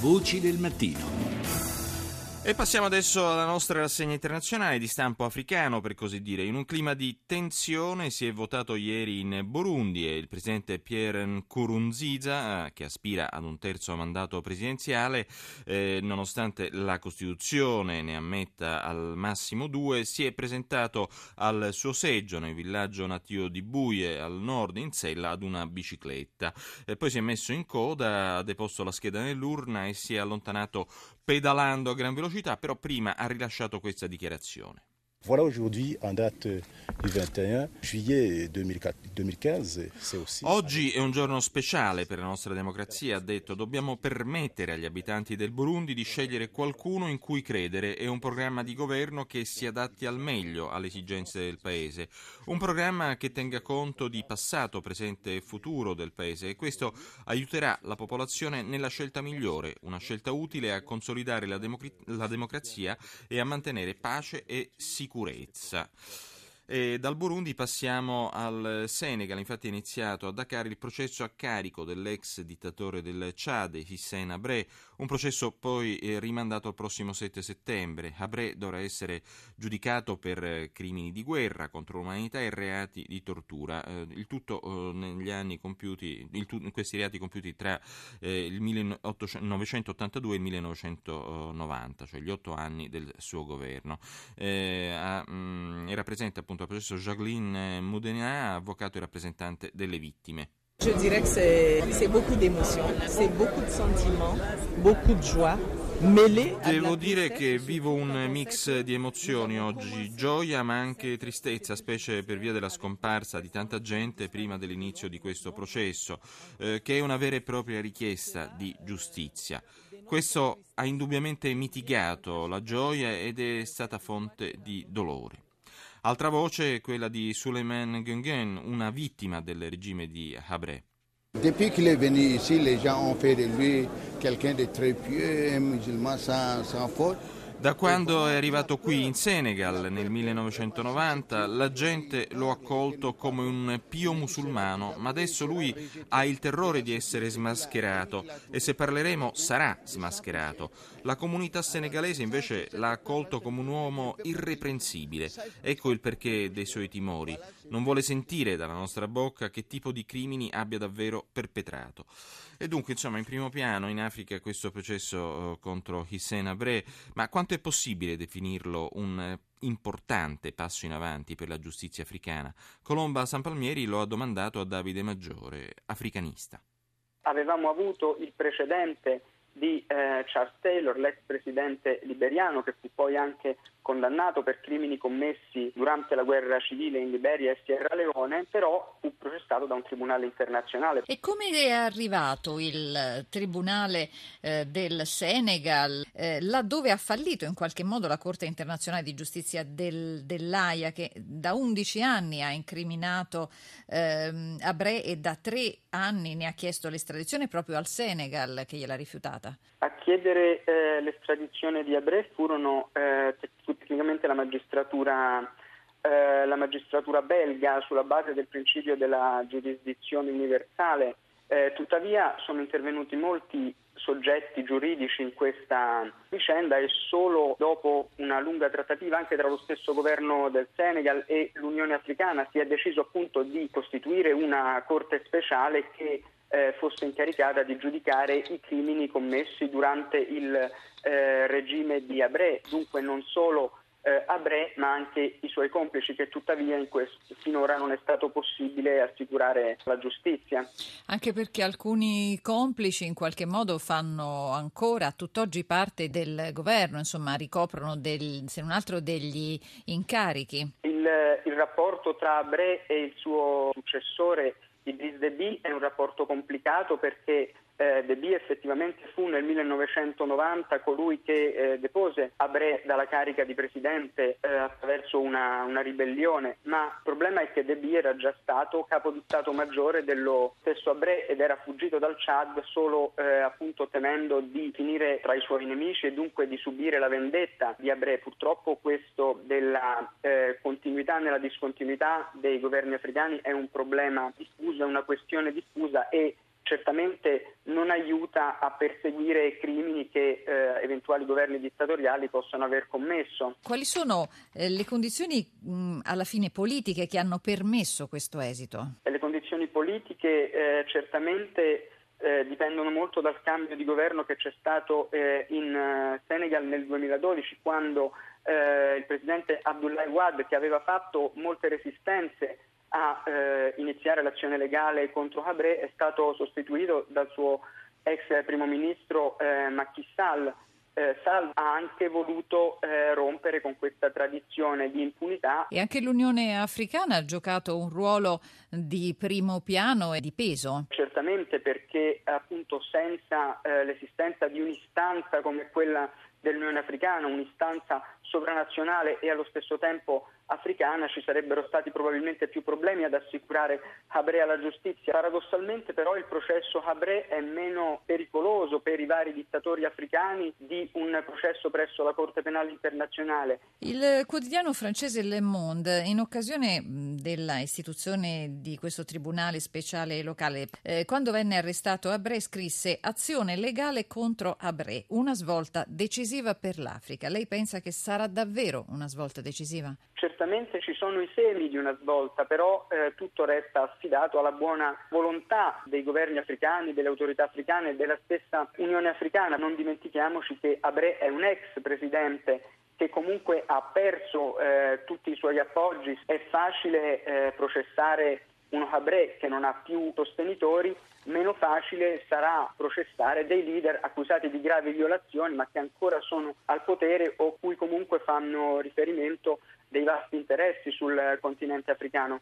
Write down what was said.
Voci del mattino. E passiamo adesso alla nostra rassegna internazionale di stampo africano, per così dire. In un clima di tensione si è votato ieri in Burundi e il presidente Pierre Nkurunziza, eh, che aspira ad un terzo mandato presidenziale, eh, nonostante la Costituzione ne ammetta al massimo due, si è presentato al suo seggio nel villaggio nativo di Buie, al nord in sella, ad una bicicletta. E poi si è messo in coda, ha deposto la scheda nell'urna e si è allontanato pedalando a gran velocità, però prima ha rilasciato questa dichiarazione. Voilà aujourd'hui, en date du 21 juillet 2015, c'est aussi... Oggi è un giorno speciale per la nostra democrazia, ha detto. Dobbiamo permettere agli abitanti del Burundi di scegliere qualcuno in cui credere e un programma di governo che si adatti al meglio alle esigenze del Paese. Un programma che tenga conto di passato, presente e futuro del Paese e questo aiuterà la popolazione nella scelta migliore, una scelta utile a consolidare la, democ- la democrazia e a mantenere pace e sicurezza sicurezza. E dal Burundi passiamo al Senegal, infatti è iniziato a Dakar il processo a carico dell'ex dittatore del Chad, Hissène Abré, un processo poi rimandato al prossimo 7 settembre. Abré dovrà essere giudicato per crimini di guerra contro l'umanità e reati di tortura, eh, il tutto eh, negli anni compiuti, il, questi reati compiuti tra eh, il 1982 e il 1990, cioè gli otto anni del suo governo. A, mh, mm, era presente appunto al processo Jacqueline Moudena, avvocato e rappresentante delle vittime. Je dirais que c'est beaucoup d'émotions, c'est beaucoup de sentiments, beaucoup de joie. Devo dire che vivo un mix di emozioni oggi, gioia ma anche tristezza, specie per via della scomparsa di tanta gente prima dell'inizio di questo processo, eh, che è una vera e propria richiesta di giustizia. Questo ha indubbiamente mitigato la gioia ed è stata fonte di dolore. Altra voce è quella di Suleiman Gungen, una vittima del regime di Habré. Depuis qu'il est venu ici, les gens ont fait de lui quelqu'un de très pieux, un musulman sans, sans faute. Da quando è arrivato qui in Senegal nel 1990 la gente lo ha accolto come un pio musulmano, ma adesso lui ha il terrore di essere smascherato e se parleremo sarà smascherato. La comunità senegalese invece l'ha accolto come un uomo irreprensibile. Ecco il perché dei suoi timori. Non vuole sentire dalla nostra bocca che tipo di crimini abbia davvero perpetrato. E dunque, insomma, in primo piano in Africa questo processo eh, contro Hissène Abré, ma quanto è possibile definirlo un eh, importante passo in avanti per la giustizia africana? Colomba Sampalmieri lo ha domandato a Davide Maggiore, africanista. Avevamo avuto il precedente di eh, Charles Taylor, l'ex presidente liberiano, che fu poi anche condannato per crimini commessi durante la guerra civile in Liberia e Sierra Leone, però fu processato da un tribunale internazionale. E come è arrivato il tribunale eh, del Senegal, eh, laddove ha fallito in qualche modo la Corte internazionale di giustizia del, dell'AIA, che da 11 anni ha incriminato ehm, Abré e da tre anni ne ha chiesto l'estradizione proprio al Senegal, che gliel'ha rifiutata? A chiedere eh, l'estradizione di Abré furono eh, tecnicamente la magistratura, eh, la magistratura, belga sulla base del principio della giurisdizione universale. Eh, tuttavia sono intervenuti molti soggetti giuridici in questa vicenda e solo dopo una lunga trattativa anche tra lo stesso governo del Senegal e l'Unione Africana si è deciso appunto di costituire una corte speciale che eh, fosse incaricata di giudicare i crimini commessi durante il eh, regime di Abré, dunque non solo eh, Abré ma anche i suoi complici che tuttavia questo, finora non è stato possibile assicurare la giustizia. Anche perché alcuni complici in qualche modo fanno ancora tutt'oggi parte del governo, insomma ricoprono del, se non altro degli incarichi. Il, il rapporto tra Abré e il suo successore Idris Deby è un rapporto complicato perché eh, Deby effettivamente fu nel 1990 colui che eh, depose Abré dalla carica di presidente eh, attraverso una, una, ribellione, ma il problema è che Deby era già stato capo di Stato maggiore dello stesso Abré ed era fuggito dal Chad solo eh, appunto temendo di finire tra i suoi nemici e dunque di subire la vendetta di Abré. Purtroppo questo della eh, continuità nella discontinuità dei governi africani è un problema diffuso, è una questione diffusa e certamente non aiuta a perseguire crimini che eh, eventuali governi dittatoriali possano aver commesso. Quali sono eh, le condizioni mh, alla fine politiche che hanno permesso questo esito? Le condizioni politiche eh, certamente eh, dipendono molto dal cambio di governo che c'è stato eh, in Senegal nel 2012 quando eh, il presidente Abdullah Wad che aveva fatto molte resistenze a eh, iniziare l'azione legale contro Habré è stato sostituito dal suo ex primo ministro eh, Macky Sall. Eh, Sall ha anche voluto eh, rompere con questa tradizione di impunità. E anche l'Unione Africana ha giocato un ruolo di primo piano e di peso. Certamente perché appunto senza eh, l'esistenza di un'istanza come quella dell'Unione Africana, un'istanza sovranazionale e allo stesso tempo africana, ci sarebbero stati probabilmente più problemi ad assicurare Habré alla giustizia. Paradossalmente però il processo Habré è meno pericoloso per i vari dittatori africani di un processo presso la Corte Penale Internazionale. Il quotidiano francese Le Monde, in occasione della istituzione di questo tribunale speciale locale, eh, quando venne arrestato Habré scrisse azione legale contro Habré, una svolta decisiva per l'Africa. Lei pensa che sarà davvero una svolta decisiva? Certamente ci sono i semi di una svolta, però eh, tutto resta affidato alla buona volontà dei governi africani, delle autorità africane e della stessa Unione Africana. Non dimentichiamoci che Abré è un ex presidente che comunque ha perso eh, tutti i suoi appoggi. È facile eh, processare uno Habré che non ha più sostenitori, meno facile sarà processare dei leader accusati di gravi violazioni ma che ancora sono al potere o cui comunque fanno riferimento dei vasti interessi sul continente africano.